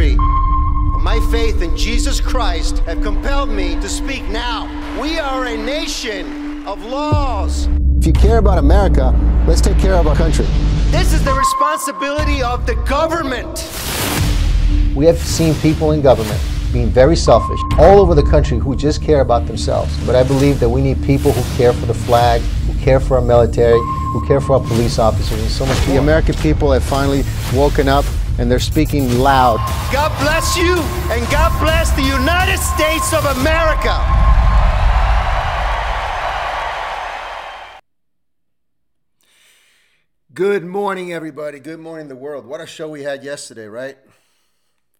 My faith in Jesus Christ have compelled me to speak now. We are a nation of laws. If you care about America, let's take care of our country. This is the responsibility of the government. We have seen people in government being very selfish all over the country who just care about themselves. But I believe that we need people who care for the flag, who care for our military, who care for our police officers, and so much more. The American people have finally woken up and they're speaking loud. God bless you and God bless the United States of America. Good morning, everybody. Good morning, the world. What a show we had yesterday, right?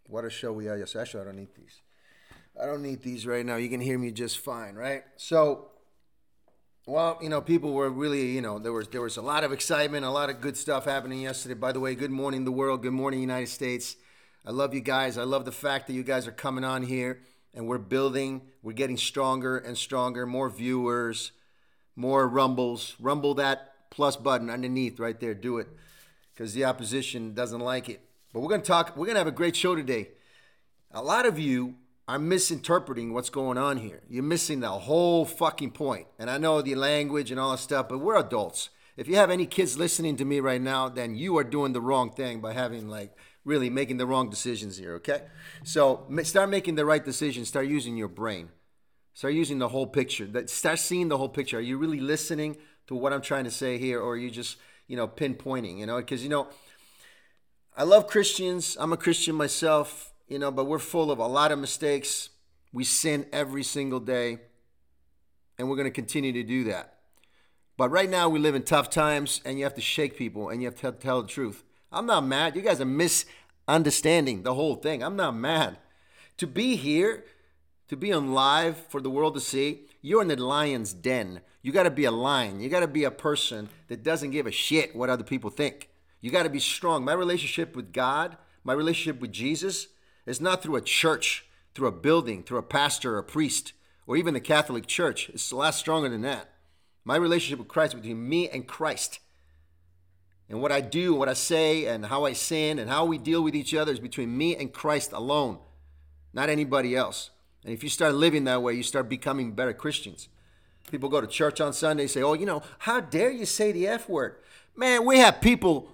What a show we had yesterday. Actually, I don't need these. I don't need these right now. You can hear me just fine, right? So, well, you know, people were really, you know, there was there was a lot of excitement, a lot of good stuff happening yesterday. By the way, good morning, the world. Good morning, United States. I love you guys. I love the fact that you guys are coming on here and we're building. We're getting stronger and stronger. More viewers, more rumbles. Rumble that plus button underneath right there. Do it because the opposition doesn't like it. But we're going to talk, we're going to have a great show today. A lot of you are misinterpreting what's going on here. You're missing the whole fucking point. And I know the language and all that stuff, but we're adults. If you have any kids listening to me right now, then you are doing the wrong thing by having like really making the wrong decisions here, okay? So start making the right decisions. Start using your brain. Start using the whole picture. Start seeing the whole picture. Are you really listening to what I'm trying to say here, or are you just, you know, pinpointing, you know? Because, you know, I love Christians. I'm a Christian myself, you know, but we're full of a lot of mistakes. We sin every single day, and we're going to continue to do that. But right now, we live in tough times, and you have to shake people and you have to tell the truth. I'm not mad. You guys are misunderstanding the whole thing. I'm not mad. To be here, to be on live for the world to see, you're in the lion's den. You got to be a lion. You got to be a person that doesn't give a shit what other people think. You got to be strong. My relationship with God, my relationship with Jesus, is not through a church, through a building, through a pastor, a priest, or even the Catholic Church. It's a lot stronger than that. My relationship with Christ between me and Christ. And what I do, what I say, and how I sin, and how we deal with each other is between me and Christ alone, not anybody else. And if you start living that way, you start becoming better Christians. People go to church on Sunday and say, Oh, you know, how dare you say the F word? Man, we have people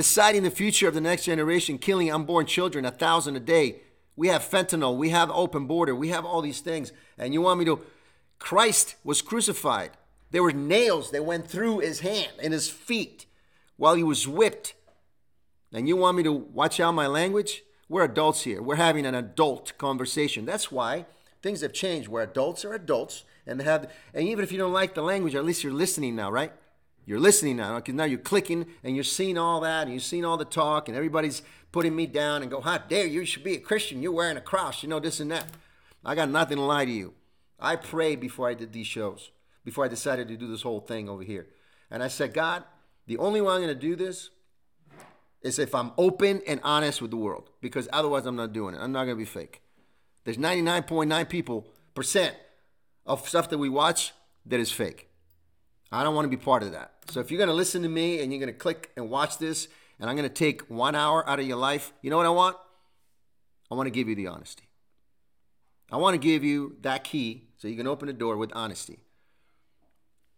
deciding the future of the next generation, killing unborn children, a thousand a day. We have fentanyl, we have open border, we have all these things. And you want me to? Christ was crucified. There were nails that went through his hand and his feet while he was whipped. And you want me to watch out my language? We're adults here. We're having an adult conversation. That's why things have changed. Where adults are adults and have, and even if you don't like the language, at least you're listening now, right? You're listening now because now you're clicking and you're seeing all that and you're seeing all the talk and everybody's putting me down and go, how dare you? You should be a Christian. You're wearing a cross. You know this and that. I got nothing to lie to you. I prayed before I did these shows, before I decided to do this whole thing over here. And I said, God, the only way I'm going to do this is if I'm open and honest with the world, because otherwise I'm not doing it. I'm not going to be fake. There's 99.9 people percent of stuff that we watch that is fake. I don't want to be part of that. So if you're going to listen to me and you're going to click and watch this, and I'm going to take one hour out of your life, you know what I want? I want to give you the honesty. I want to give you that key so you can open the door with honesty.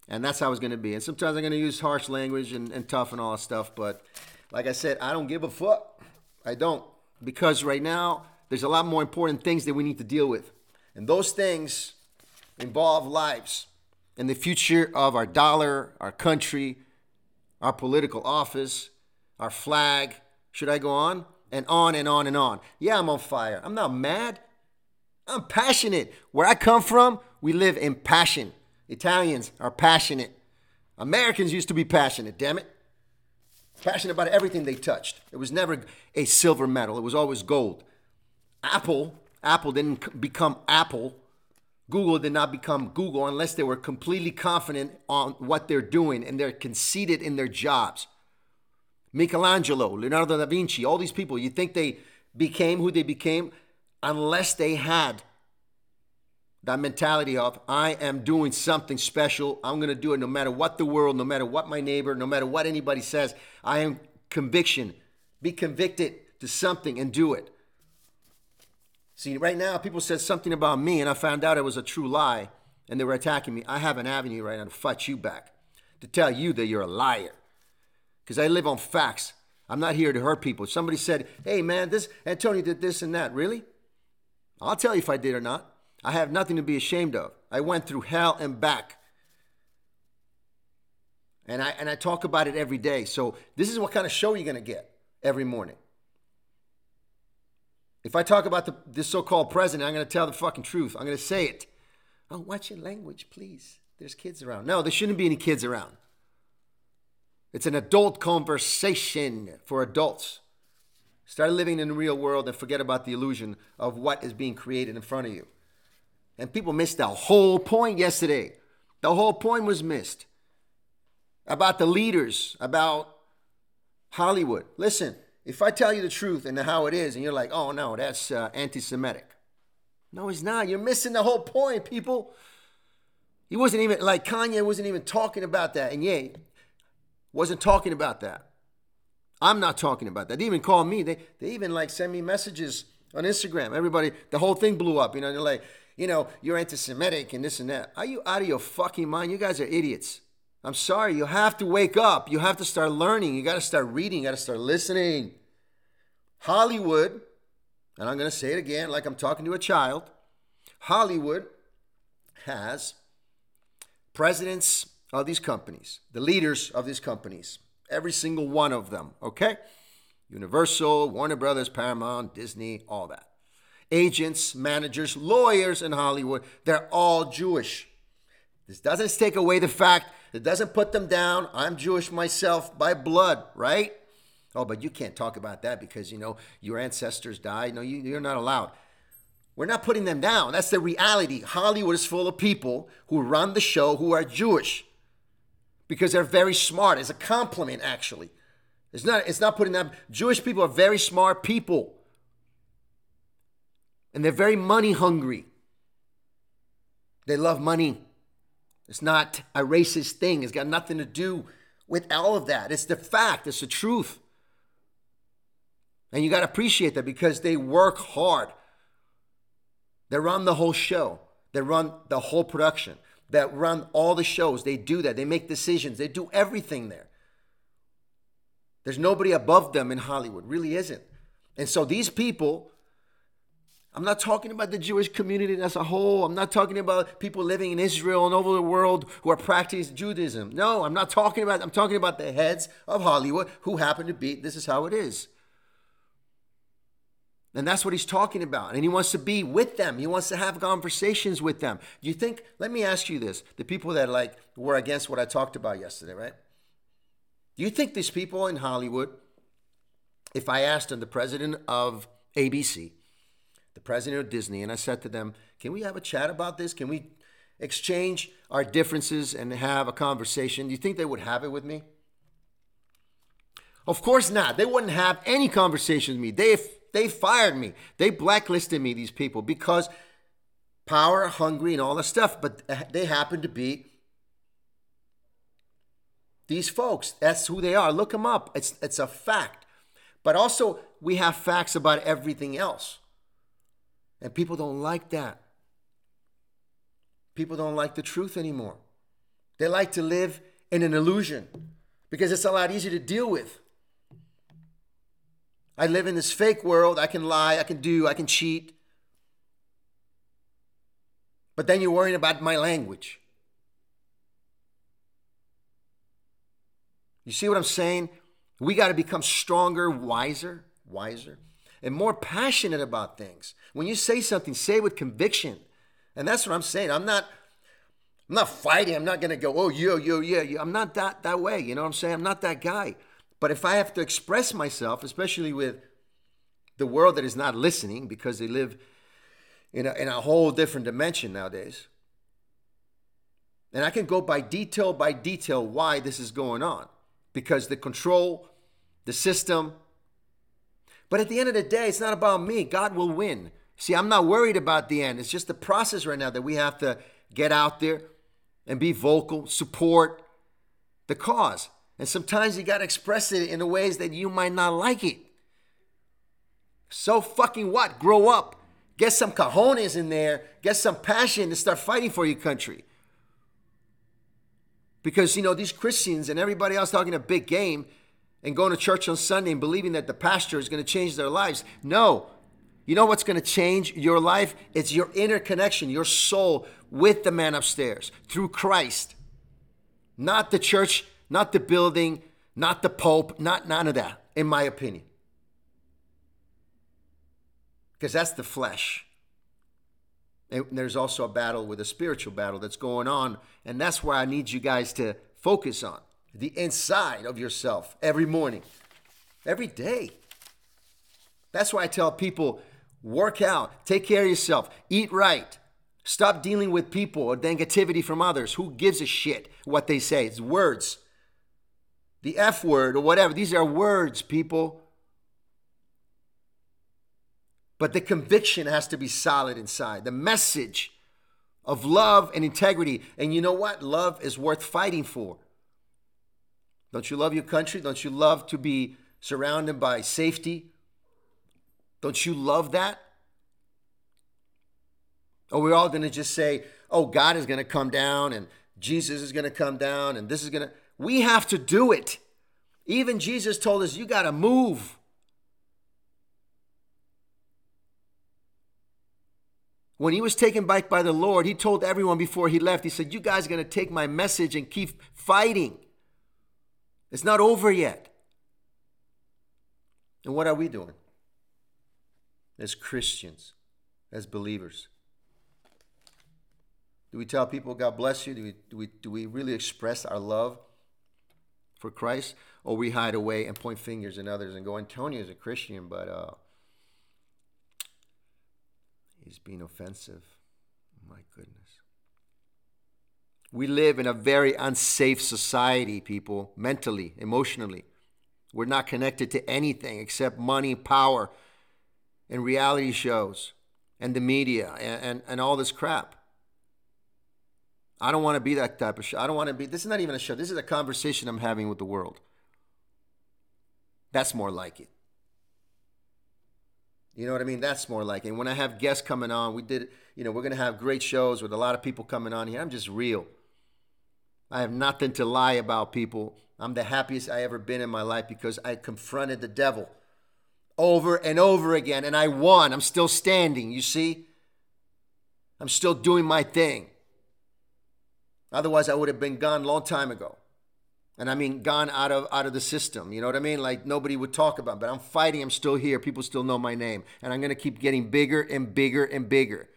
And that's how it's going to be. And sometimes I'm going to use harsh language and, and tough and all that stuff. But like I said, I don't give a fuck. I don't. Because right now, there's a lot more important things that we need to deal with. And those things involve lives and the future of our dollar, our country, our political office, our flag. Should I go on? And on and on and on. Yeah, I'm on fire. I'm not mad. I'm passionate. Where I come from, we live in passion. Italians are passionate. Americans used to be passionate, damn it. Passionate about everything they touched. It was never a silver medal, it was always gold. Apple, Apple didn't become Apple Google did not become Google unless they were completely confident on what they're doing and they're conceited in their jobs. Michelangelo, Leonardo da Vinci, all these people, you think they became who they became unless they had that mentality of I am doing something special. I'm going to do it no matter what the world, no matter what my neighbor, no matter what anybody says. I am conviction. Be convicted to something and do it. See, right now, people said something about me, and I found out it was a true lie, and they were attacking me. I have an avenue right now to fight you back, to tell you that you're a liar. Because I live on facts. I'm not here to hurt people. Somebody said, hey, man, this Antonio did this and that. Really? I'll tell you if I did or not. I have nothing to be ashamed of. I went through hell and back. And I, and I talk about it every day. So this is what kind of show you're going to get every morning. If I talk about the, this so-called president, I'm going to tell the fucking truth. I'm going to say it. Oh, watch your language, please. There's kids around. No, there shouldn't be any kids around. It's an adult conversation for adults. Start living in the real world and forget about the illusion of what is being created in front of you. And people missed the whole point yesterday. The whole point was missed about the leaders, about Hollywood. Listen, if I tell you the truth and how it is, and you're like, oh no, that's uh, anti Semitic. No, he's not. You're missing the whole point, people. He wasn't even, like Kanye wasn't even talking about that. And yeah, wasn't talking about that. I'm not talking about that. They even call me. They, they even like send me messages on Instagram. Everybody, the whole thing blew up. You know, they're like, you know, you're anti Semitic and this and that. Are you out of your fucking mind? You guys are idiots. I'm sorry. You have to wake up. You have to start learning. You got to start reading. You got to start listening. Hollywood, and I'm going to say it again like I'm talking to a child Hollywood has presidents of these companies, the leaders of these companies, every single one of them, okay? Universal, Warner Brothers, Paramount, Disney, all that. Agents, managers, lawyers in Hollywood, they're all Jewish. This doesn't take away the fact it doesn't put them down. I'm Jewish myself by blood, right? Oh, but you can't talk about that because, you know, your ancestors died. No, you, you're not allowed. We're not putting them down. That's the reality. Hollywood is full of people who run the show who are Jewish because they're very smart. It's a compliment, actually. It's not, it's not putting them. Jewish people are very smart people. And they're very money hungry. They love money. It's not a racist thing. It's got nothing to do with all of that. It's the fact, it's the truth. And you got to appreciate that because they work hard. They run the whole show, they run the whole production, they run all the shows. They do that. They make decisions, they do everything there. There's nobody above them in Hollywood, really isn't. And so these people I'm not talking about the Jewish community as a whole. I'm not talking about people living in Israel and over the world who are practicing Judaism. No, I'm not talking about I'm talking about the heads of Hollywood who happen to be this is how it is. And that's what he's talking about. And he wants to be with them. He wants to have conversations with them. Do you think, let me ask you this, the people that like were against what I talked about yesterday, right? Do you think these people in Hollywood, if I asked them, the president of ABC, the president of Disney, and I said to them, Can we have a chat about this? Can we exchange our differences and have a conversation? Do you think they would have it with me? Of course not. They wouldn't have any conversation with me. They they fired me. They blacklisted me, these people, because power, hungry, and all that stuff. But they happen to be these folks. That's who they are. Look them up. It's it's a fact. But also, we have facts about everything else. And people don't like that. People don't like the truth anymore. They like to live in an illusion because it's a lot easier to deal with. I live in this fake world. I can lie, I can do, I can cheat. But then you're worrying about my language. You see what I'm saying? We got to become stronger, wiser, wiser and more passionate about things. When you say something, say it with conviction. And that's what I'm saying. I'm not I'm not fighting. I'm not going to go, "Oh, yo, yo, yeah, yeah." I'm not that that way, you know what I'm saying? I'm not that guy. But if I have to express myself, especially with the world that is not listening because they live in a, in a whole different dimension nowadays. And I can go by detail by detail why this is going on. Because the control, the system, but at the end of the day, it's not about me. God will win. See, I'm not worried about the end. It's just the process right now that we have to get out there and be vocal, support the cause. And sometimes you got to express it in the ways that you might not like it. So fucking what? Grow up. Get some cojones in there. Get some passion to start fighting for your country. Because, you know, these Christians and everybody else talking a big game and going to church on Sunday and believing that the pastor is going to change their lives. No. You know what's going to change your life? It's your inner connection, your soul with the man upstairs through Christ. Not the church, not the building, not the pope, not none of that, in my opinion. Because that's the flesh. And there's also a battle with a spiritual battle that's going on. And that's where I need you guys to focus on the inside of yourself every morning, every day. That's why I tell people work out, take care of yourself, eat right, stop dealing with people or negativity from others. Who gives a shit what they say? It's words. The F word or whatever. These are words, people. But the conviction has to be solid inside. The message of love and integrity. And you know what? Love is worth fighting for. Don't you love your country? Don't you love to be surrounded by safety? Don't you love that? Or we're all going to just say, oh, God is going to come down and Jesus is going to come down and this is going to. We have to do it. Even Jesus told us, you got to move. When he was taken back by the Lord, he told everyone before he left, he said, You guys are going to take my message and keep fighting. It's not over yet. And what are we doing as Christians, as believers? Do we tell people, God bless you? Do we, do we, do we really express our love for Christ? Or we hide away and point fingers at others and go, Antonio is a Christian, but uh, He's being offensive. My goodness. We live in a very unsafe society, people, mentally, emotionally. We're not connected to anything except money, power, and reality shows, and the media, and, and, and all this crap. I don't want to be that type of show. I don't want to be, this is not even a show. This is a conversation I'm having with the world. That's more like it. You know what I mean? That's more like it. And when I have guests coming on, we did, you know, we're going to have great shows with a lot of people coming on here. I'm just real. I have nothing to lie about people. I'm the happiest I ever been in my life because I confronted the devil over and over again and I won. I'm still standing, you see? I'm still doing my thing. Otherwise, I would have been gone a long time ago and I mean gone out of out of the system. You know what I mean? Like nobody would talk about. But I'm fighting. I'm still here. People still know my name, and I'm gonna keep getting bigger and bigger and bigger.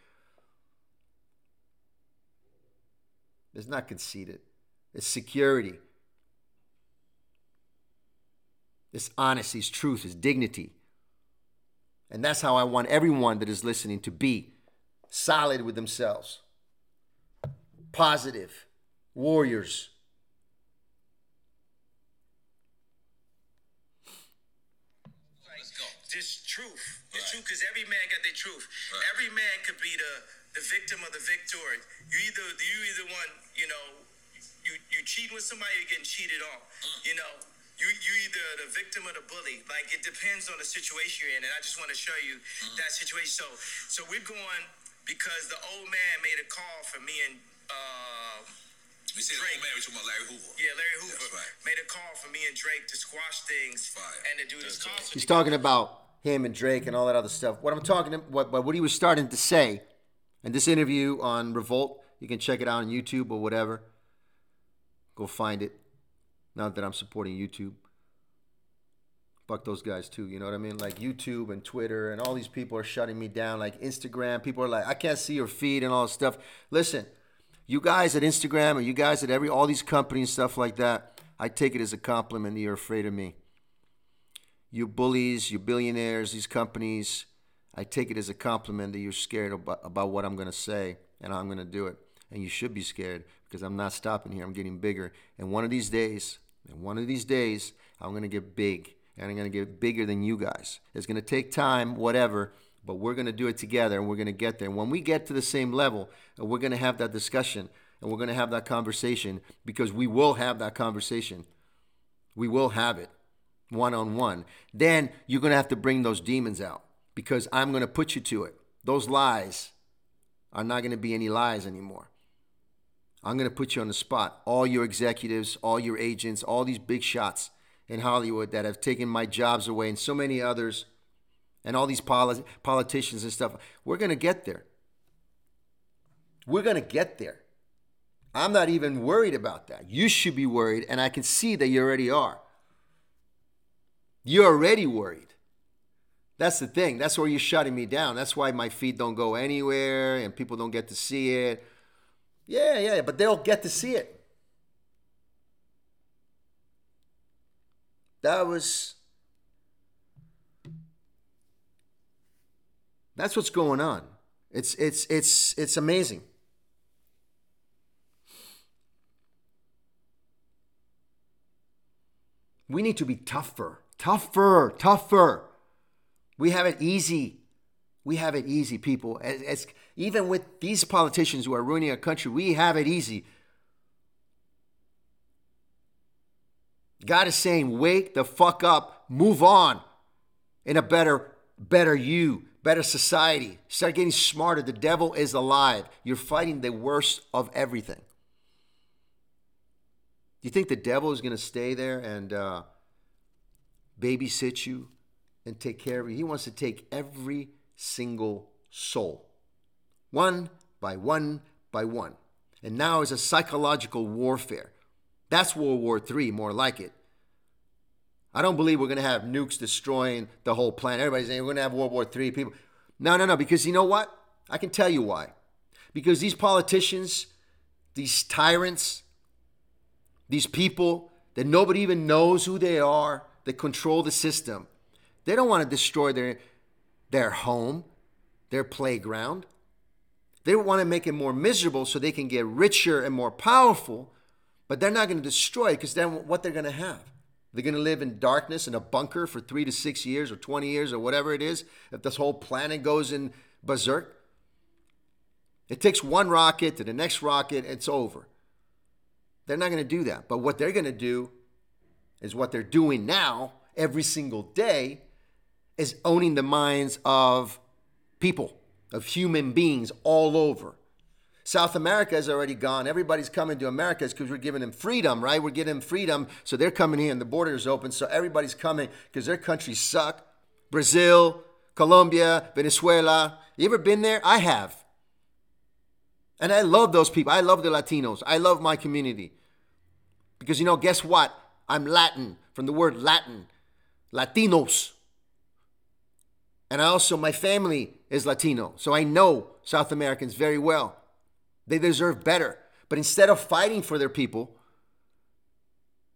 It's not conceited. It's security. It's honesty. It's truth. It's dignity. And that's how I want everyone that is listening to be solid with themselves, positive warriors this truth. This right. truth, because every man got their truth. Right. Every man could be the the victim of the victor. You either you either one, you know, you you cheating with somebody, you're getting cheated on. Mm. You know, you you either the victim or the bully. Like it depends on the situation you're in. And I just want to show you mm. that situation. So so we're going because the old man made a call for me and. Uh, you said Drake. old man, we talking about Larry Hoover. Yeah, Larry Hoover right. made a call for me and Drake to squash things Fire. and to do this concert. He's talking about him and Drake and all that other stuff. What I'm talking, what but what he was starting to say, in this interview on Revolt, you can check it out on YouTube or whatever. Go find it. Not that I'm supporting YouTube. Fuck those guys too. You know what I mean? Like YouTube and Twitter and all these people are shutting me down. Like Instagram, people are like, I can't see your feed and all this stuff. Listen, you guys at Instagram or you guys at every all these companies and stuff like that, I take it as a compliment that you're afraid of me you bullies, you billionaires, these companies, I take it as a compliment that you're scared about, about what I'm going to say and how I'm going to do it. And you should be scared because I'm not stopping here. I'm getting bigger. And one of these days, and one of these days, I'm going to get big. And I'm going to get bigger than you guys. It's going to take time, whatever, but we're going to do it together and we're going to get there. And when we get to the same level, uh, we're going to have that discussion and we're going to have that conversation because we will have that conversation. We will have it one on one, then you're going to have to bring those demons out because I'm going to put you to it. those lies are not going to be any lies anymore. I'm going to put you on the spot. All your executives, all your agents, all these big shots in Hollywood that have taken my jobs away, and so many others, and all these polit- politicians and stuff. We're going to get there. We're going to get there. I'm not even worried about that. You should be worried, and I can see that you already are. You're already worried. That's the thing. That's where you're shutting me down. That's why my feed don't go anywhere and people don't get to see it. Yeah, yeah, but they'll get to see it. That was. That's what's going on. It's it's it's it's amazing. We need to be tougher, tougher, tougher. We have it easy. We have it easy, people. As, even with these politicians who are ruining our country, we have it easy. God is saying, wake the fuck up, move on in a better, better you, better society. Start getting smarter. The devil is alive. You're fighting the worst of everything. You think the devil is going to stay there and uh, babysit you and take care of you? He wants to take every single soul, one by one by one. And now is a psychological warfare. That's World War III, more like it. I don't believe we're going to have nukes destroying the whole planet. Everybody's saying we're going to have World War III. People, no, no, no. Because you know what? I can tell you why. Because these politicians, these tyrants, these people that nobody even knows who they are, that control the system, they don't want to destroy their their home, their playground. They want to make it more miserable so they can get richer and more powerful, but they're not going to destroy it because then what they're going to have? They're going to live in darkness in a bunker for three to six years or 20 years or whatever it is if this whole planet goes in berserk. It takes one rocket to the next rocket, it's over. They're not going to do that. But what they're going to do is what they're doing now every single day is owning the minds of people, of human beings all over. South America is already gone. Everybody's coming to America because we're giving them freedom, right? We're giving them freedom. So they're coming here and the border is open. So everybody's coming because their countries suck. Brazil, Colombia, Venezuela. You ever been there? I have. And I love those people. I love the Latinos. I love my community. Because, you know, guess what? I'm Latin, from the word Latin, Latinos. And also, my family is Latino, so I know South Americans very well. They deserve better. But instead of fighting for their people,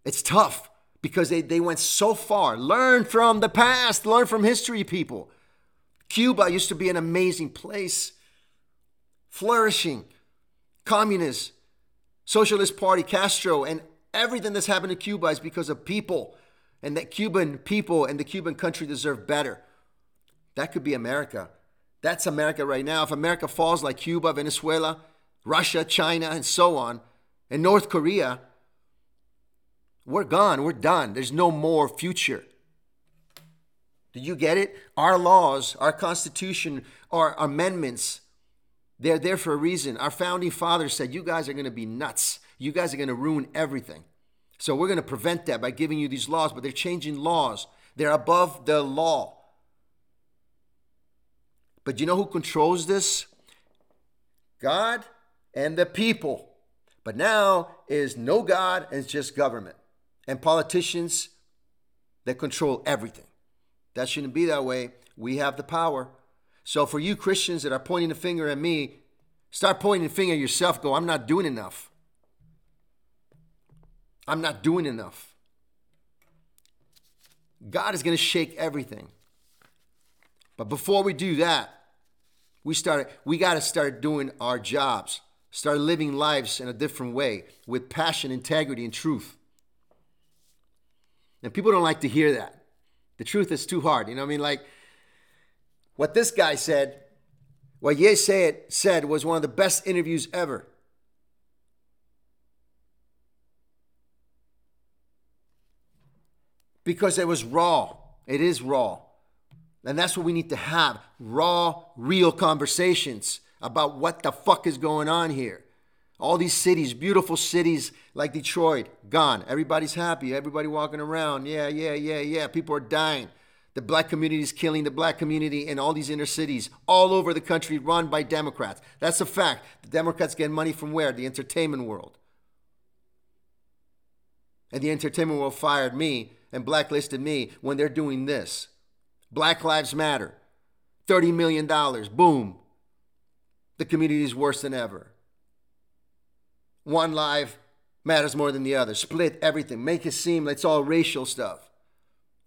it's tough because they, they went so far. Learn from the past, learn from history, people. Cuba used to be an amazing place, flourishing, communist, socialist party, Castro, and everything that's happened to Cuba is because of people. And that Cuban people and the Cuban country deserve better. That could be America. That's America right now. If America falls like Cuba, Venezuela, Russia, China, and so on, and North Korea, we're gone. We're done. There's no more future. Do you get it? Our laws, our Constitution, our amendments, they're there for a reason. Our founding fathers said, You guys are going to be nuts. You guys are going to ruin everything. So we're going to prevent that by giving you these laws, but they're changing laws. They're above the law. But you know who controls this? God and the people. But now is no God, and it's just government and politicians that control everything. That shouldn't be that way. We have the power. So for you Christians that are pointing the finger at me, start pointing the finger at yourself. Go, I'm not doing enough. I'm not doing enough. God is going to shake everything. But before we do that, we start we got to start doing our jobs. Start living lives in a different way with passion, integrity, and truth. And people don't like to hear that. The truth is too hard. You know what I mean? Like what this guy said, what Ye said, said was one of the best interviews ever. Because it was raw. It is raw. And that's what we need to have raw, real conversations about what the fuck is going on here. All these cities, beautiful cities like Detroit, gone. Everybody's happy. Everybody walking around. Yeah, yeah, yeah, yeah. People are dying. The black community is killing the black community in all these inner cities all over the country run by Democrats. That's a fact. The Democrats get money from where? The entertainment world. And the entertainment world fired me and blacklisted me when they're doing this. Black Lives Matter. $30 million. Boom. The community is worse than ever. One life matters more than the other. Split everything. Make it seem like it's all racial stuff.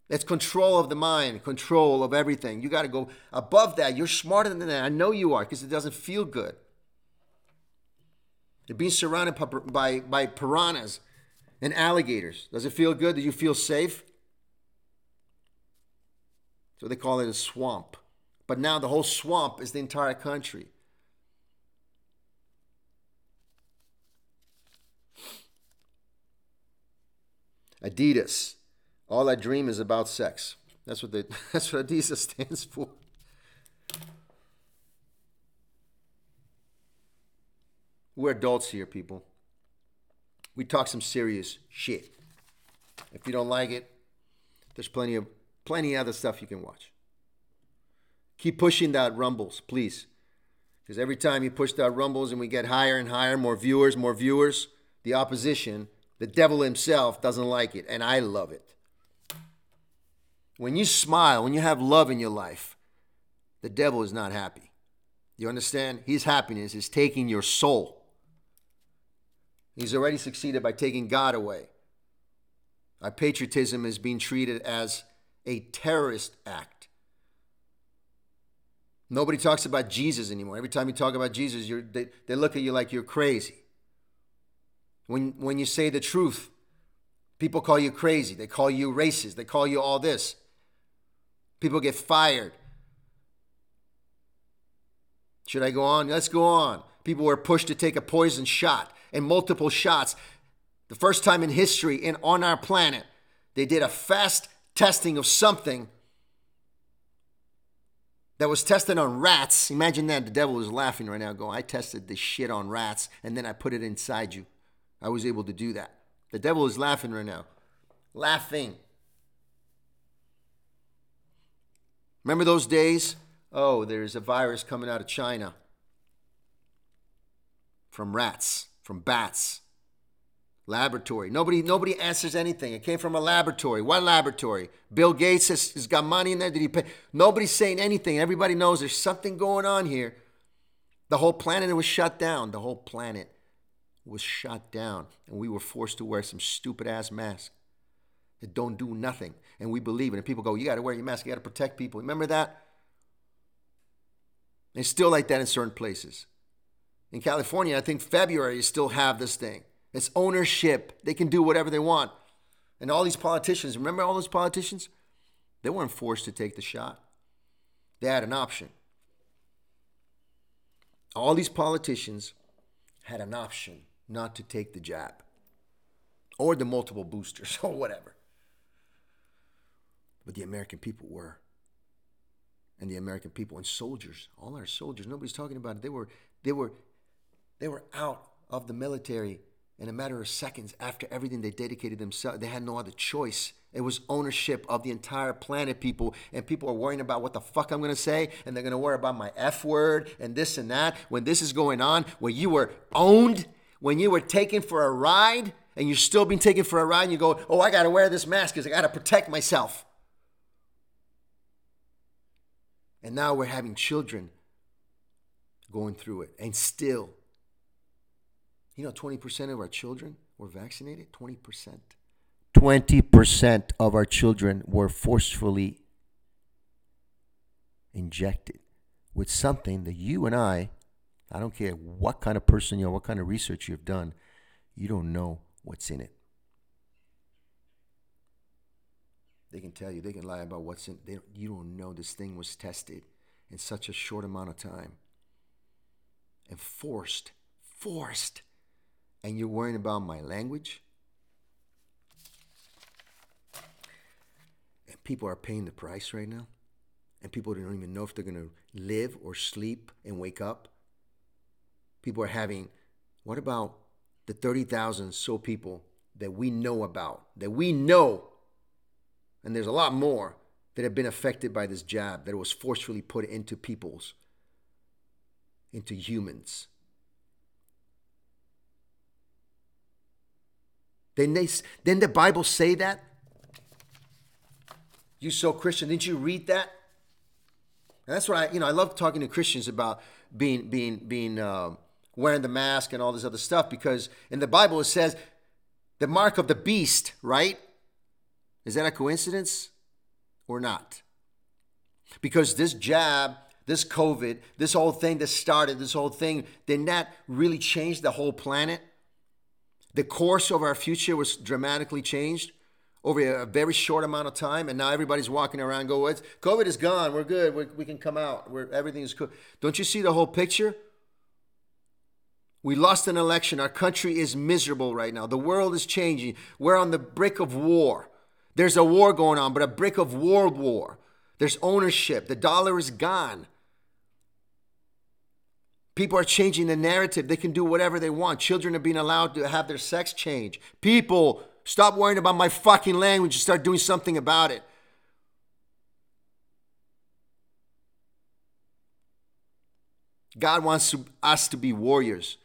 It's control of the mind, control of everything. You got to go above that. You're smarter than that. I know you are because it doesn't feel good. You're being surrounded by, by piranhas and alligators. Does it feel good? Do you feel safe? So they call it a swamp. But now the whole swamp is the entire country. Adidas. All I dream is about sex. That's what they, that's what Adidas stands for. We're adults here, people. We talk some serious shit. If you don't like it, there's plenty of plenty other stuff you can watch. Keep pushing that rumbles, please. Because every time you push that rumbles and we get higher and higher, more viewers, more viewers, the opposition the devil himself doesn't like it, and I love it. When you smile, when you have love in your life, the devil is not happy. You understand? His happiness is taking your soul. He's already succeeded by taking God away. Our patriotism is being treated as a terrorist act. Nobody talks about Jesus anymore. Every time you talk about Jesus, they, they look at you like you're crazy. When, when you say the truth, people call you crazy. They call you racist. They call you all this. People get fired. Should I go on? Let's go on. People were pushed to take a poison shot and multiple shots. The first time in history and on our planet, they did a fast testing of something that was tested on rats. Imagine that. The devil is laughing right now, going, I tested this shit on rats and then I put it inside you. I was able to do that. The devil is laughing right now. Laughing. Remember those days? Oh, there's a virus coming out of China from rats, from bats. Laboratory. Nobody, nobody answers anything. It came from a laboratory. What laboratory? Bill Gates has, has got money in there. Did he pay? Nobody's saying anything. Everybody knows there's something going on here. The whole planet was shut down. The whole planet was shot down and we were forced to wear some stupid ass mask that don't do nothing. And we believe it. And people go, you got to wear your mask. You got to protect people. Remember that? It's still like that in certain places. In California, I think February you still have this thing. It's ownership. They can do whatever they want. And all these politicians, remember all those politicians? They weren't forced to take the shot. They had an option. All these politicians had an option not to take the jab or the multiple boosters or whatever. But the American people were. And the American people and soldiers, all our soldiers, nobody's talking about it. They were they were they were out of the military in a matter of seconds after everything they dedicated themselves. They had no other choice. It was ownership of the entire planet, people. And people are worrying about what the fuck I'm going to say. And they're going to worry about my F word and this and that. When this is going on, where you were owned when you were taken for a ride and you're still being taken for a ride and you go, oh, I got to wear this mask because I got to protect myself. And now we're having children going through it. And still, you know, 20% of our children were vaccinated? 20%. 20% of our children were forcefully injected with something that you and I I don't care what kind of person you are, what kind of research you've done, you don't know what's in it. They can tell you, they can lie about what's in it. You don't know this thing was tested in such a short amount of time and forced, forced. And you're worrying about my language? And people are paying the price right now. and people don't even know if they're going to live or sleep and wake up. People are having, what about the 30,000 so people that we know about, that we know, and there's a lot more that have been affected by this jab that was forcefully put into people's, into humans. Then they, didn't the Bible say that? You so Christian, didn't you read that? And that's I, you know, I love talking to Christians about being, being, being, uh, wearing the mask and all this other stuff because in the Bible it says the mark of the beast, right? Is that a coincidence or not? Because this jab, this COVID, this whole thing that started, this whole thing, did that really change the whole planet? The course of our future was dramatically changed over a very short amount of time, and now everybody's walking around go, COVID is gone, we're good, we're, we can come out, we're, everything is cool. Don't you see the whole picture? We lost an election. Our country is miserable right now. The world is changing. We're on the brink of war. There's a war going on, but a brick of world war. There's ownership. The dollar is gone. People are changing the narrative. They can do whatever they want. Children are being allowed to have their sex change. People, stop worrying about my fucking language and start doing something about it. God wants us to be warriors.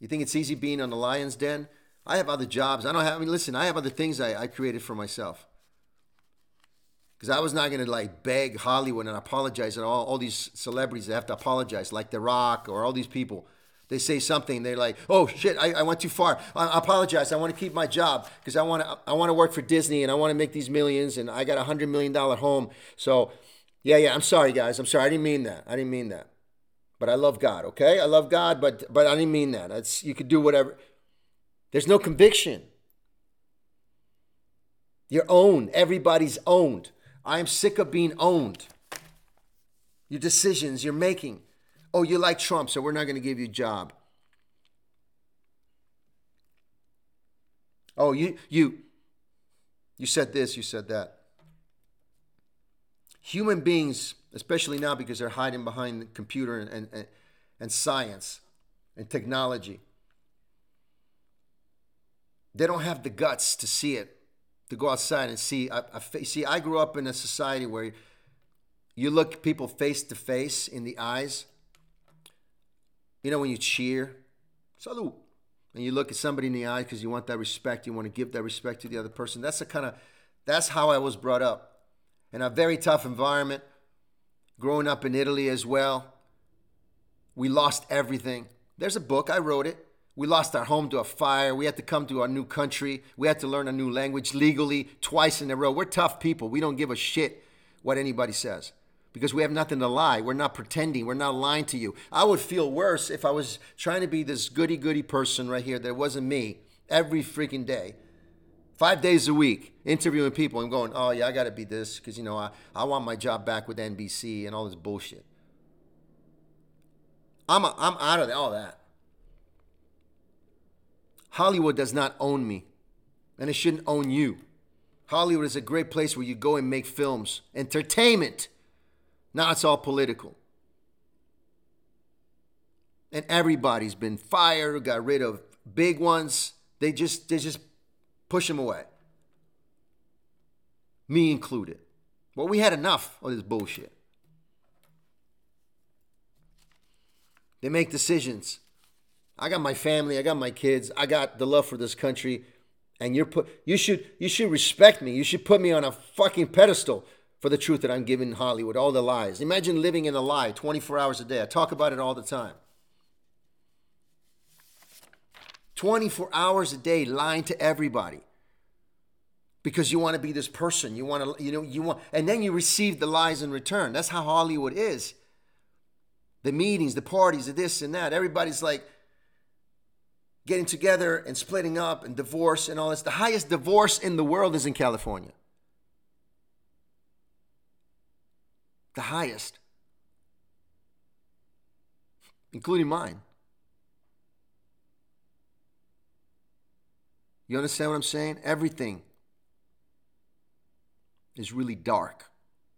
You think it's easy being on the lion's den? I have other jobs. I don't have, I mean, listen, I have other things I, I created for myself. Because I was not going to like beg Hollywood and apologize and all, all these celebrities that have to apologize, like The Rock or all these people. They say something, they're like, oh shit, I, I went too far. I, apologize. I want to keep my job because I want to I want to work for Disney and I want to make these millions and I got a $100 million home. So, yeah, yeah, I'm sorry, guys. I'm sorry. I didn't mean that. I didn't mean that. But I love God, okay? I love God, but but I didn't mean that. You could do whatever. There's no conviction. You're owned. Everybody's owned. I am sick of being owned. Your decisions you're making. Oh, you like Trump, so we're not going to give you a job. Oh, you you you said this, you said that. Human beings, especially now because they're hiding behind the computer and, and, and science and technology, they don't have the guts to see it, to go outside and see. I, I, see, I grew up in a society where you look people face to face in the eyes. You know, when you cheer, salute, and you look at somebody in the eye because you want that respect, you want to give that respect to the other person. That's the kind of, that's how I was brought up. In a very tough environment, growing up in Italy as well. We lost everything. There's a book, I wrote it. We lost our home to a fire. We had to come to a new country. We had to learn a new language legally twice in a row. We're tough people. We don't give a shit what anybody says because we have nothing to lie. We're not pretending. We're not lying to you. I would feel worse if I was trying to be this goody goody person right here that wasn't me every freaking day. Five days a week, interviewing people and going, oh, yeah, I got to be this because, you know, I, I want my job back with NBC and all this bullshit. I'm, a, I'm out of all that. Hollywood does not own me, and it shouldn't own you. Hollywood is a great place where you go and make films, entertainment. Now it's all political. And everybody's been fired, got rid of big ones. They just they just push them away. Me included. Well, we had enough of this bullshit. They make decisions I got my family, I got my kids, I got the love for this country, and you're put you should you should respect me. You should put me on a fucking pedestal for the truth that I'm giving Hollywood, all the lies. Imagine living in a lie 24 hours a day. I talk about it all the time. 24 hours a day lying to everybody because you want to be this person you want to you know you want and then you receive the lies in return that's how hollywood is the meetings the parties the this and that everybody's like getting together and splitting up and divorce and all this. The highest divorce in the world is in California. The highest, including mine. You understand what I'm saying? Everything is really dark.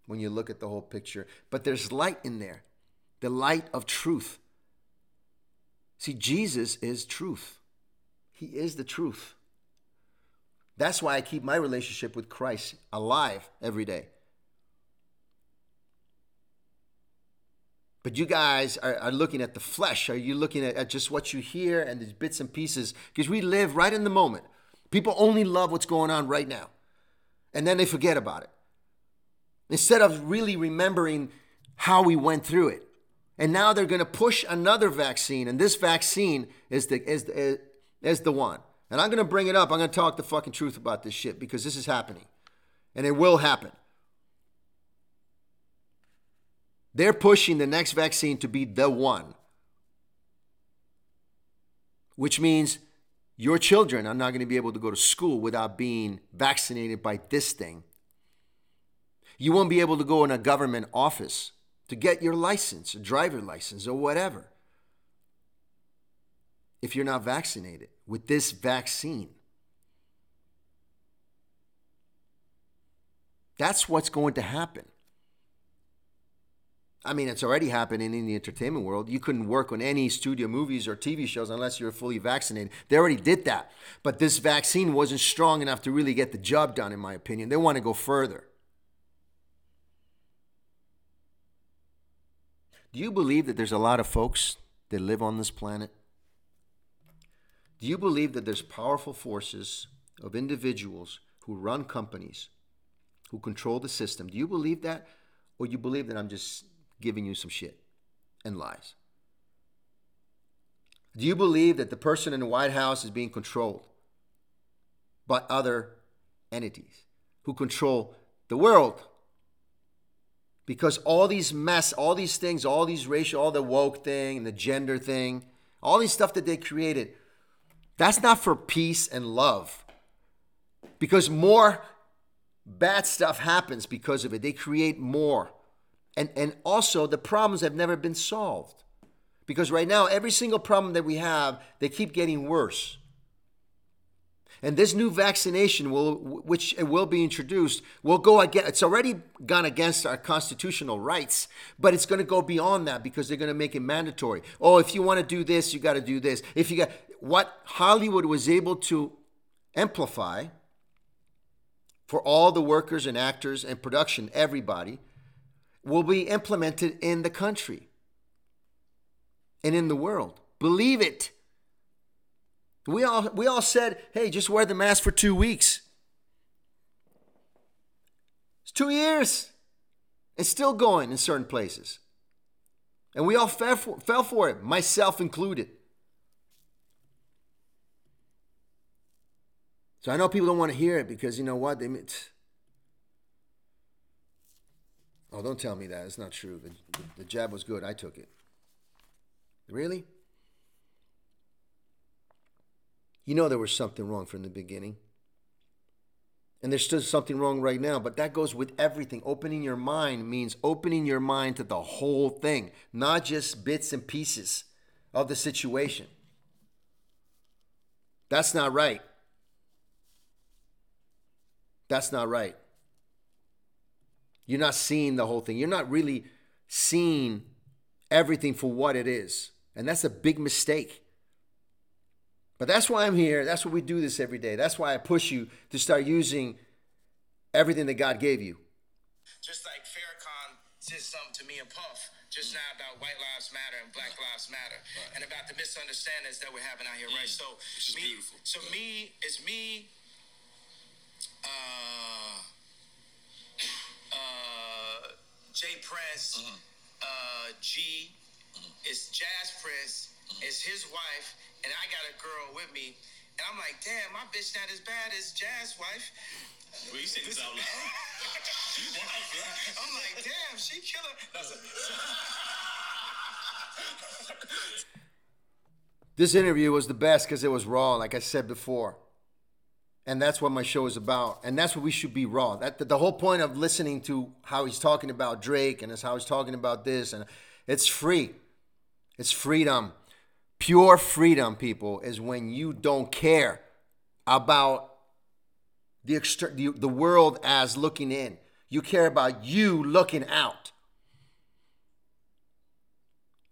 when you look at the whole picture. But there's light in there, the light of truth. See, Jesus is truth, He is the truth. That's why I keep my relationship with Christ alive every day. But you guys are, are looking at the flesh. Are you looking at, at just what you hear and these bits and pieces? Because we live right in the moment. People only love what's going on right now. And then they forget about it. Instead of really remembering how we went through it. And now they're going to push another vaccine. And this vaccine is the, is, the, is the one. And I'm going to bring it up. I'm going to talk the fucking truth about this shit because this is happening. And it will happen. They're pushing the next vaccine to be the one, which means your children are not going to be able to go to school without being vaccinated by this thing. You won't be able to go in a government office to get your license, a driver license, or whatever, if you're not vaccinated with this vaccine. That's what's going to happen. I mean, it's already happening in the entertainment world. You couldn't work on any studio movies or TV shows unless you were fully vaccinated. They already did that. But this vaccine wasn't strong enough to really get the job done, in my opinion. They want to go further. Do you believe that there's a lot of folks that live on this planet? Do you believe that there's powerful forces of individuals who run companies, who control the system? Do you believe that? Or you believe that I'm just giving you some shit and lies? Do you believe that the person in the White House is being controlled by other entities who control the world? Because all these mess, all these things, all these racial, all the woke thing and the gender thing, all these stuff that they created, that's not for peace and love. Because more bad stuff happens because of it. They create more. And, and also, the problems have never been solved. Because right now, every single problem that we have, they keep getting worse. And this new vaccination, will, which will be introduced, will go against, it's already gone against our constitutional rights, but it's going to go beyond that because they're going to make it mandatory. Oh, if you want to do this, you got to do this. If you got, what Hollywood was able to amplify for all the workers and actors and production, everybody, will be implemented in the country and in the world. Believe it. We all we all said, "Hey, just wear the mask for 2 weeks." It's 2 years. It's still going in certain places. And we all fell for, fell for it, myself included. So I know people don't want to hear it because you know what? They Oh, don't tell me that. It's not true. The, the, the jab was good. I took it. Really? You know there was something wrong from the beginning. And there's still something wrong right now, but that goes with everything. Opening your mind means opening your mind to the whole thing, not just bits and pieces of the situation. That's not right. That's not right. You're not seeing the whole thing. You're not really seeing everything for what it is. And that's a big mistake. But that's why I'm here. That's why we do this every day. That's why I push you to start using everything that God gave you. Just like Farrakhan said something to me and Puff just now about white lives matter and black lives matter right. and about the misunderstandings that we're having out here, mm. right? So, me, beautiful. so me, it's me, uh, uh, J Prince, mm-hmm. uh, G, mm-hmm. it's Jas Prince, mm-hmm. it's his wife, and I got a girl with me. And I'm like, damn, my bitch not as bad as Jas wife. Well, you say this out loud. I'm like, damn, she killer. this interview was the best because it was raw, like I said before. And that's what my show is about. And that's what we should be raw. That the whole point of listening to how he's talking about Drake and how he's talking about this and it's free. It's freedom. Pure freedom, people, is when you don't care about the, exter- the, the world as looking in. You care about you looking out.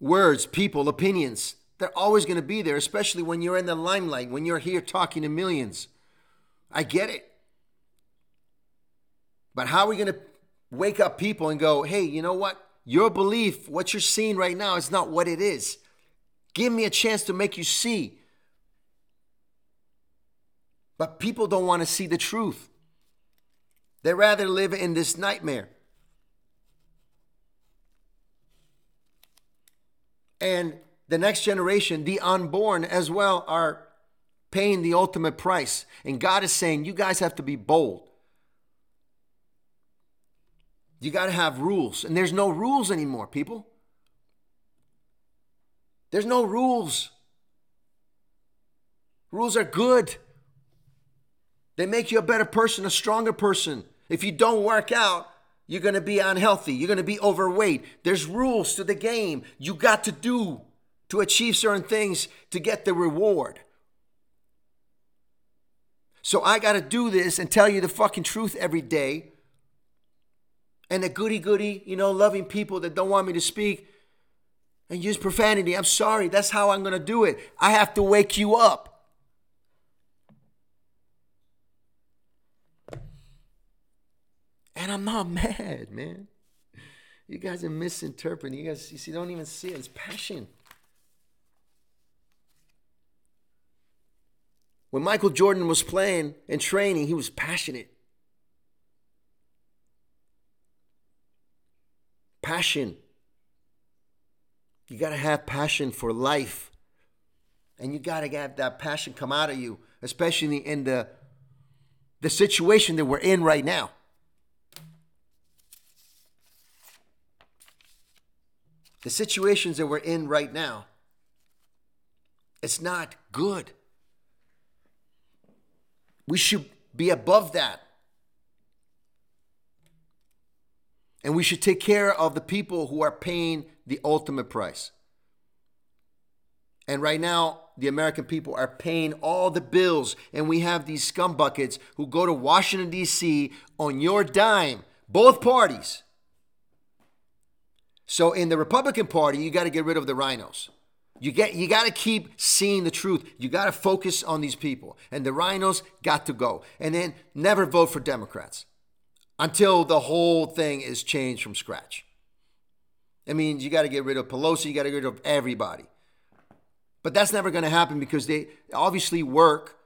Words, people, opinions, they're always going to be there, especially when you're in the limelight, when you're here talking to millions. I get it. But how are we going to wake up people and go, hey, you know what? Your belief, what you're seeing right now, is not what it is. Give me a chance to make you see. But people don't want to see the truth. They rather live in this nightmare. And the next generation, the unborn as well, are paying the ultimate price. And God is saying, you guys have to be bold. You got to have rules. And there's no rules anymore, people. There's no rules. Rules are good. They make you a better person, a stronger person. If you don't work out, you're going to be unhealthy. You're going to be overweight. There's rules to the game. You got to do to achieve certain things to get the reward. So I got to do this and tell you the fucking truth every day. And the goody goody, you know, loving people that don't want me to speak and use profanity. I'm sorry. That's how I'm going to do it. I have to wake you up. And I'm not mad, man. You guys are misinterpreting. You guys, you see, don't even see it. It's passion. When Michael Jordan was playing and training, he was passionate. Passion. You got to have passion for life. And you got to have that passion come out of you, especially in the, the situation that we're in right now. The situations that we're in right now, it's not good. We should be above that. And we should take care of the people who are paying the ultimate price. And right now, the American people are paying all the bills, and we have these scumbuckets who go to Washington, D.C. on your dime, both parties. So in the Republican Party, you got to get rid of the RINOs. You get you got to keep seeing the truth. You got to focus on these people. And the RINOs got to go. And then never vote for Democrats until the whole thing is changed from scratch. It means you got to get rid of Pelosi, you got to get rid of everybody. But that's never going to happen because they obviously work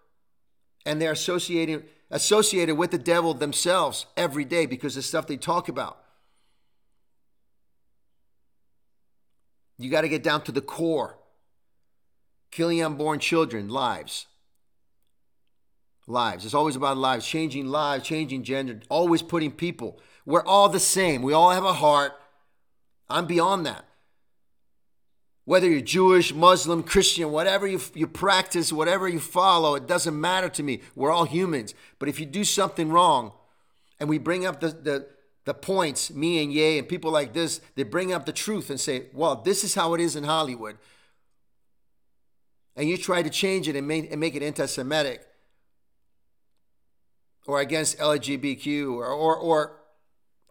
and they're associated associated with the devil themselves every day because of the stuff they talk about. You got to get down to the core. Killing unborn children, lives. Lives. It's always about lives, changing lives, changing gender, always putting people. We're all the same. We all have a heart. I'm beyond that. Whether you're Jewish, Muslim, Christian, whatever you, you practice, whatever you follow, it doesn't matter to me. We're all humans. But if you do something wrong and we bring up the, the, the points, me and Ye and people like this, they bring up the truth and say, well, this is how it is in Hollywood. And you try to change it and make, and make it anti Semitic or against LGBTQ or, or, or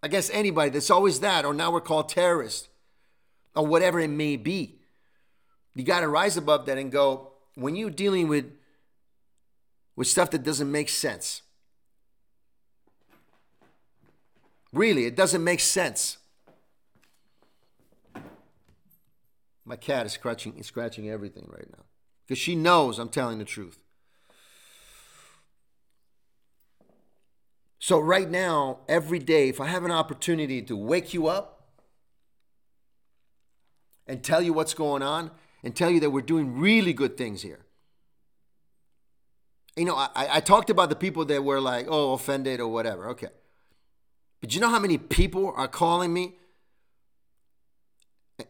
against anybody. That's always that. Or now we're called terrorists or whatever it may be. You got to rise above that and go, when you're dealing with, with stuff that doesn't make sense, Really, it doesn't make sense. My cat is scratching, is scratching everything right now because she knows I'm telling the truth. So, right now, every day, if I have an opportunity to wake you up and tell you what's going on and tell you that we're doing really good things here. You know, I, I talked about the people that were like, oh, offended or whatever. Okay. But you know how many people are calling me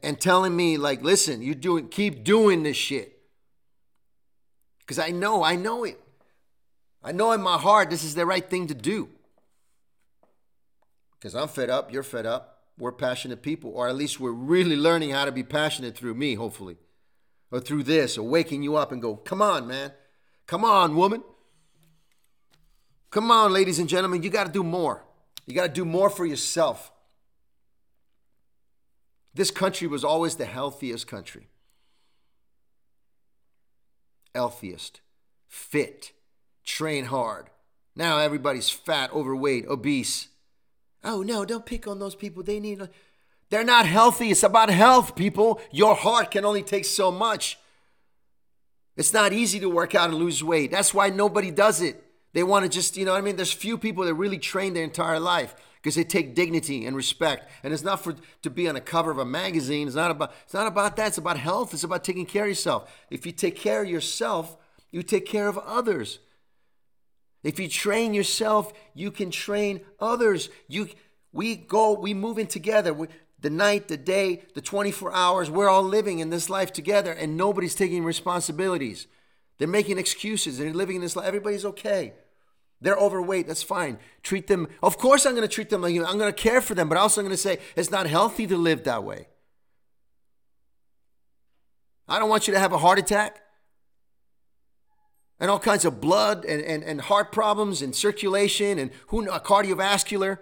and telling me, like, listen, you doing keep doing this shit. Because I know, I know it. I know in my heart this is the right thing to do. Because I'm fed up, you're fed up. We're passionate people, or at least we're really learning how to be passionate through me, hopefully. Or through this, or waking you up and go, come on, man. Come on, woman. Come on, ladies and gentlemen, you got to do more. You got to do more for yourself. This country was always the healthiest country. Healthiest, fit, train hard. Now everybody's fat, overweight, obese. Oh no, don't pick on those people. They need. They're not healthy. It's about health, people. Your heart can only take so much. It's not easy to work out and lose weight. That's why nobody does it. They want to just, you know what I mean? There's few people that really train their entire life because they take dignity and respect. And it's not for to be on a cover of a magazine. It's not about it's not about that. It's about health. It's about taking care of yourself. If you take care of yourself, you take care of others. If you train yourself, you can train others. You we go, we move in together. We, the night, the day, the 24 hours, we're all living in this life together and nobody's taking responsibilities. They're making excuses. They're living in this life. Everybody's okay. They're overweight. That's fine. Treat them. Of course, I'm going to treat them like you. I'm going to care for them, but also I'm going to say it's not healthy to live that way. I don't want you to have a heart attack and all kinds of blood and, and, and heart problems and circulation and who cardiovascular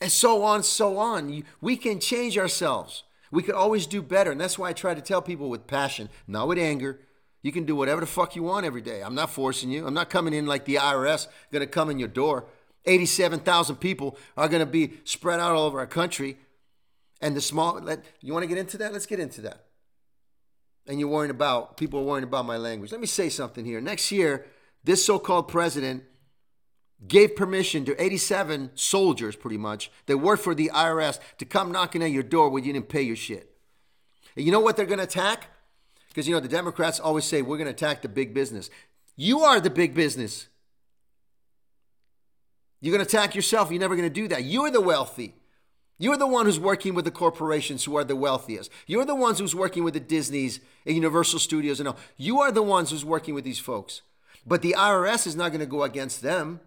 and so on, so on. We can change ourselves. We could always do better. And that's why I try to tell people with passion, not with anger, you can do whatever the fuck you want every day. I'm not forcing you. I'm not coming in like the IRS, going to come in your door. 87,000 people are going to be spread out all over our country. And the small, let, you want to get into that? Let's get into that. And you're worrying about, people are worrying about my language. Let me say something here. Next year, this so called president gave permission to 87 soldiers, pretty much, that work for the IRS to come knocking at your door when you didn't pay your shit. And you know what they're going to attack? Because, you know, the Democrats always say, we're going to attack the big business. You are the big business. You're going to attack yourself. You're never going to do that. You're the wealthy. You're the one who's working with the corporations who are the wealthiest. You're the ones who's working with the Disneys and Universal Studios and all. You are the ones who's working with these folks. But the IRS is not going to go against them.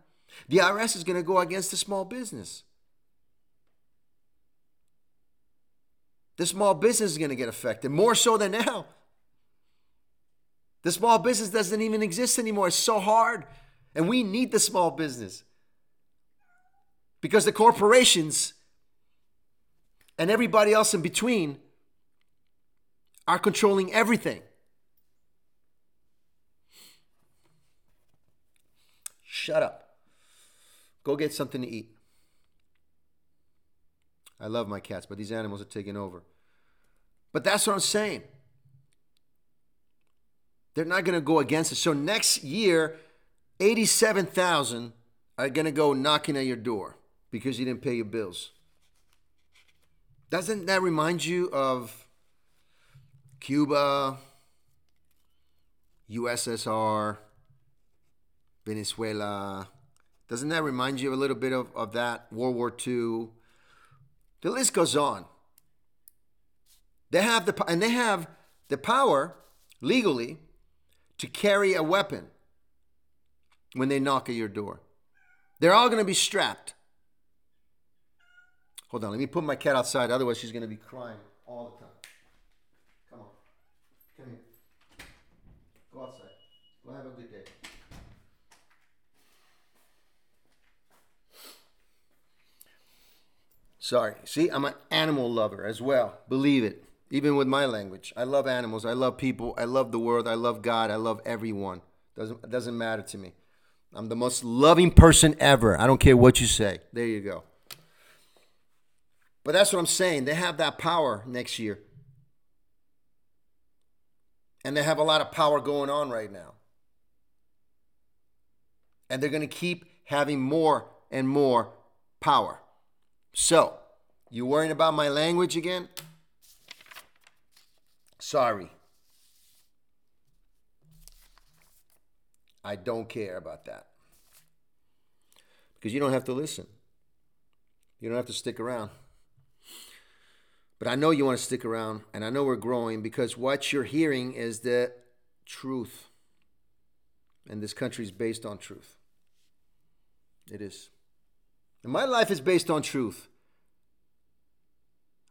The IRS is going to go against the small business. The small business is going to get affected more so than now. The small business doesn't even exist anymore. It's so hard. And we need the small business. Because the corporations and everybody else in between are controlling everything. Shut up. Go get something to eat. I love my cats, but these animals are taking over. But that's what I'm saying. They're not going to go against it. So next year, 87,000 are going to go knocking at your door because you didn't pay your bills. Doesn't that remind you of Cuba, USSR, Venezuela? Doesn't that remind you a little bit of, of that? World War II? The list goes on. They have the and they have the power legally to carry a weapon when they knock at your door. They're all going to be strapped. Hold on, let me put my cat outside, otherwise, she's going to be crying all the time. Come on. Come here. Go outside. Go have a good day. Sorry. See, I'm an animal lover as well. Believe it even with my language. I love animals. I love people. I love the world. I love God. I love everyone. Doesn't it doesn't matter to me. I'm the most loving person ever. I don't care what you say. There you go. But that's what I'm saying. They have that power next year. And they have a lot of power going on right now. And they're going to keep having more and more power. So, you worrying about my language again? Sorry. I don't care about that. Because you don't have to listen. You don't have to stick around. But I know you want to stick around, and I know we're growing because what you're hearing is the truth. And this country is based on truth. It is. And my life is based on truth.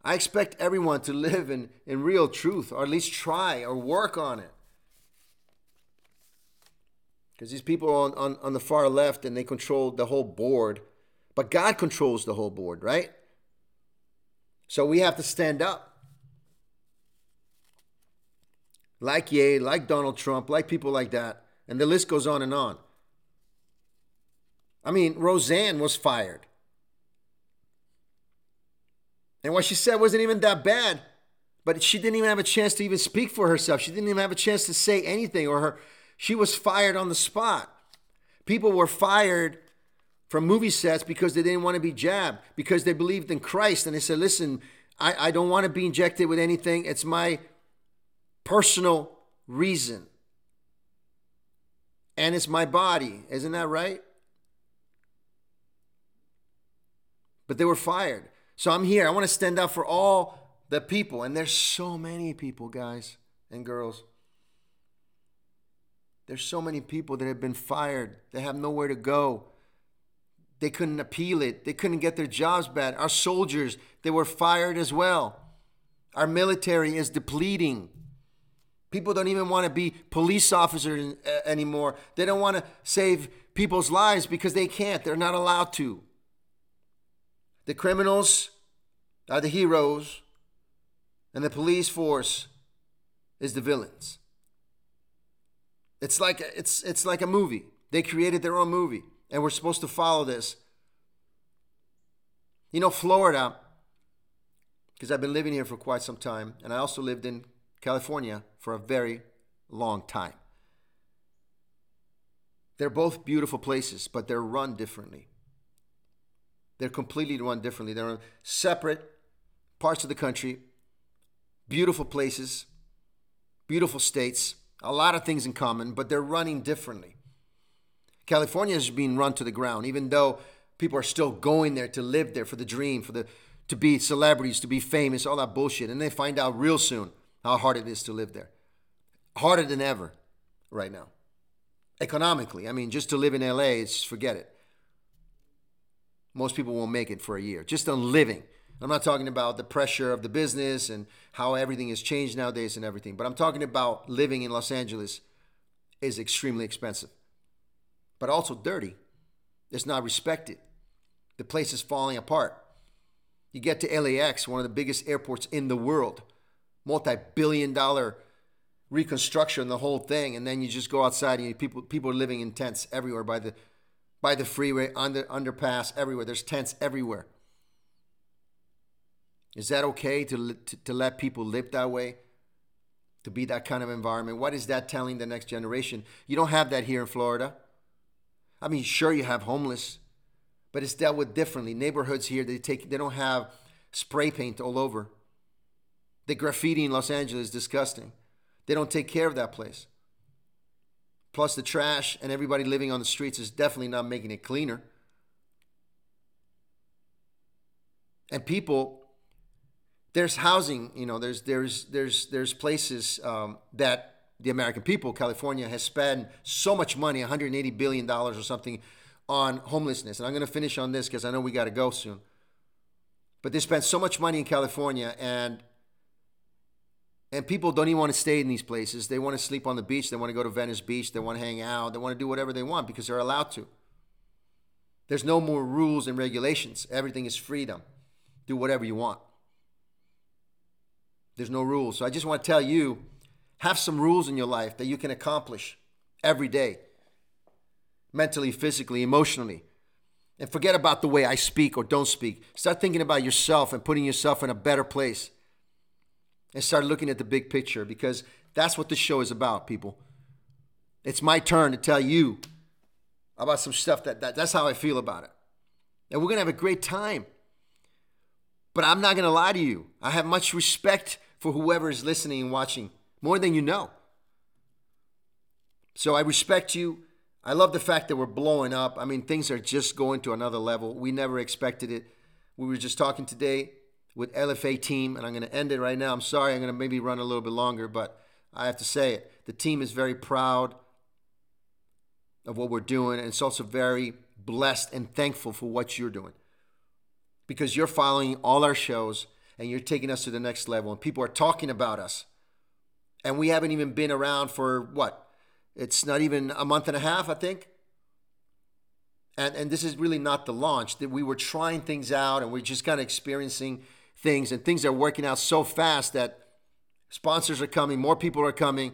I expect everyone to live in, in real truth, or at least try or work on it. Because these people on, on, on the far left and they control the whole board, But God controls the whole board, right? So we have to stand up. Like Ye, like Donald Trump, like people like that. And the list goes on and on. I mean, Roseanne was fired. And what she said wasn't even that bad, but she didn't even have a chance to even speak for herself. She didn't even have a chance to say anything, or her she was fired on the spot. People were fired from movie sets because they didn't want to be jabbed, because they believed in Christ. And they said, listen, I, I don't want to be injected with anything. It's my personal reason. And it's my body. Isn't that right? But they were fired. So I'm here. I want to stand up for all the people. And there's so many people, guys and girls. There's so many people that have been fired. They have nowhere to go. They couldn't appeal it. They couldn't get their jobs back. Our soldiers, they were fired as well. Our military is depleting. People don't even want to be police officers anymore. They don't want to save people's lives because they can't. They're not allowed to. The criminals are the heroes, and the police force is the villains. It's like it's it's like a movie. They created their own movie, and we're supposed to follow this. You know, Florida, because I've been living here for quite some time, and I also lived in California for a very long time. They're both beautiful places, but they're run differently. They're completely run differently. They're separate parts of the country, beautiful places, beautiful states a lot of things in common, but they're running differently. California is being run to the ground, even though people are still going there to live there for the dream, for the to be celebrities, to be famous, all that bullshit. And they find out real soon how hard it is to live there. Harder than ever right now. Economically. I mean, just to live in LA, it's forget it. Most people won't make it for a year. Just on living. I'm not talking about the pressure of the business and how everything has changed nowadays and everything, but I'm talking about living in Los Angeles is extremely expensive, but also dirty. It's not respected. The place is falling apart. You get to LAX, one of the biggest airports in the world, multi billion dollar reconstruction, the whole thing, and then you just go outside and you, people, people are living in tents everywhere by the, by the freeway, under, underpass, everywhere. There's tents everywhere. Is that okay to, to, to let people live that way? To be that kind of environment? What is that telling the next generation? You don't have that here in Florida. I mean, sure, you have homeless, but it's dealt with differently. Neighborhoods here, they take they don't have spray paint all over. The graffiti in Los Angeles is disgusting. They don't take care of that place. Plus, the trash and everybody living on the streets is definitely not making it cleaner. And people there's housing, you know, there's there's there's there's places um, that the American people, California, has spent so much money, 180 billion dollars or something, on homelessness. And I'm going to finish on this because I know we got to go soon. But they spent so much money in California, and and people don't even want to stay in these places. They want to sleep on the beach. They want to go to Venice Beach. They want to hang out. They want to do whatever they want because they're allowed to. There's no more rules and regulations. Everything is freedom. Do whatever you want. There's no rules. So I just want to tell you have some rules in your life that you can accomplish every day mentally, physically, emotionally. And forget about the way I speak or don't speak. Start thinking about yourself and putting yourself in a better place. And start looking at the big picture because that's what this show is about, people. It's my turn to tell you about some stuff that, that that's how I feel about it. And we're going to have a great time. But I'm not going to lie to you. I have much respect for whoever is listening and watching, more than you know. So I respect you. I love the fact that we're blowing up. I mean, things are just going to another level. We never expected it. We were just talking today with LFA team, and I'm going to end it right now. I'm sorry, I'm going to maybe run a little bit longer, but I have to say it. The team is very proud of what we're doing, and it's also very blessed and thankful for what you're doing because you're following all our shows and you're taking us to the next level and people are talking about us and we haven't even been around for what it's not even a month and a half i think and and this is really not the launch. That we were trying things out, and we're just kind of experiencing things, and things are working out so fast that sponsors are coming, more people are coming,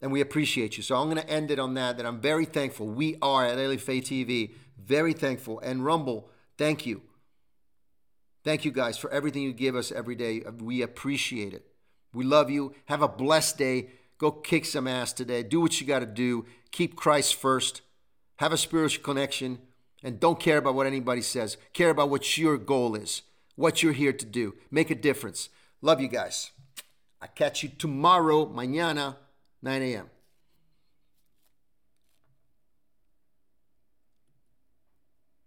and we appreciate you. So I'm going to end it on that. That I'm very thankful. We are at LA Faith TV very thankful, and Rumble, thank you. Thank you guys for everything you give us every day. We appreciate it. We love you. Have a blessed day. Go kick some ass today. Do what you got to do. Keep Christ first. Have a spiritual connection. And don't care about what anybody says. Care about what your goal is, what you're here to do. Make a difference. Love you guys. I catch you tomorrow, mañana, 9 a.m.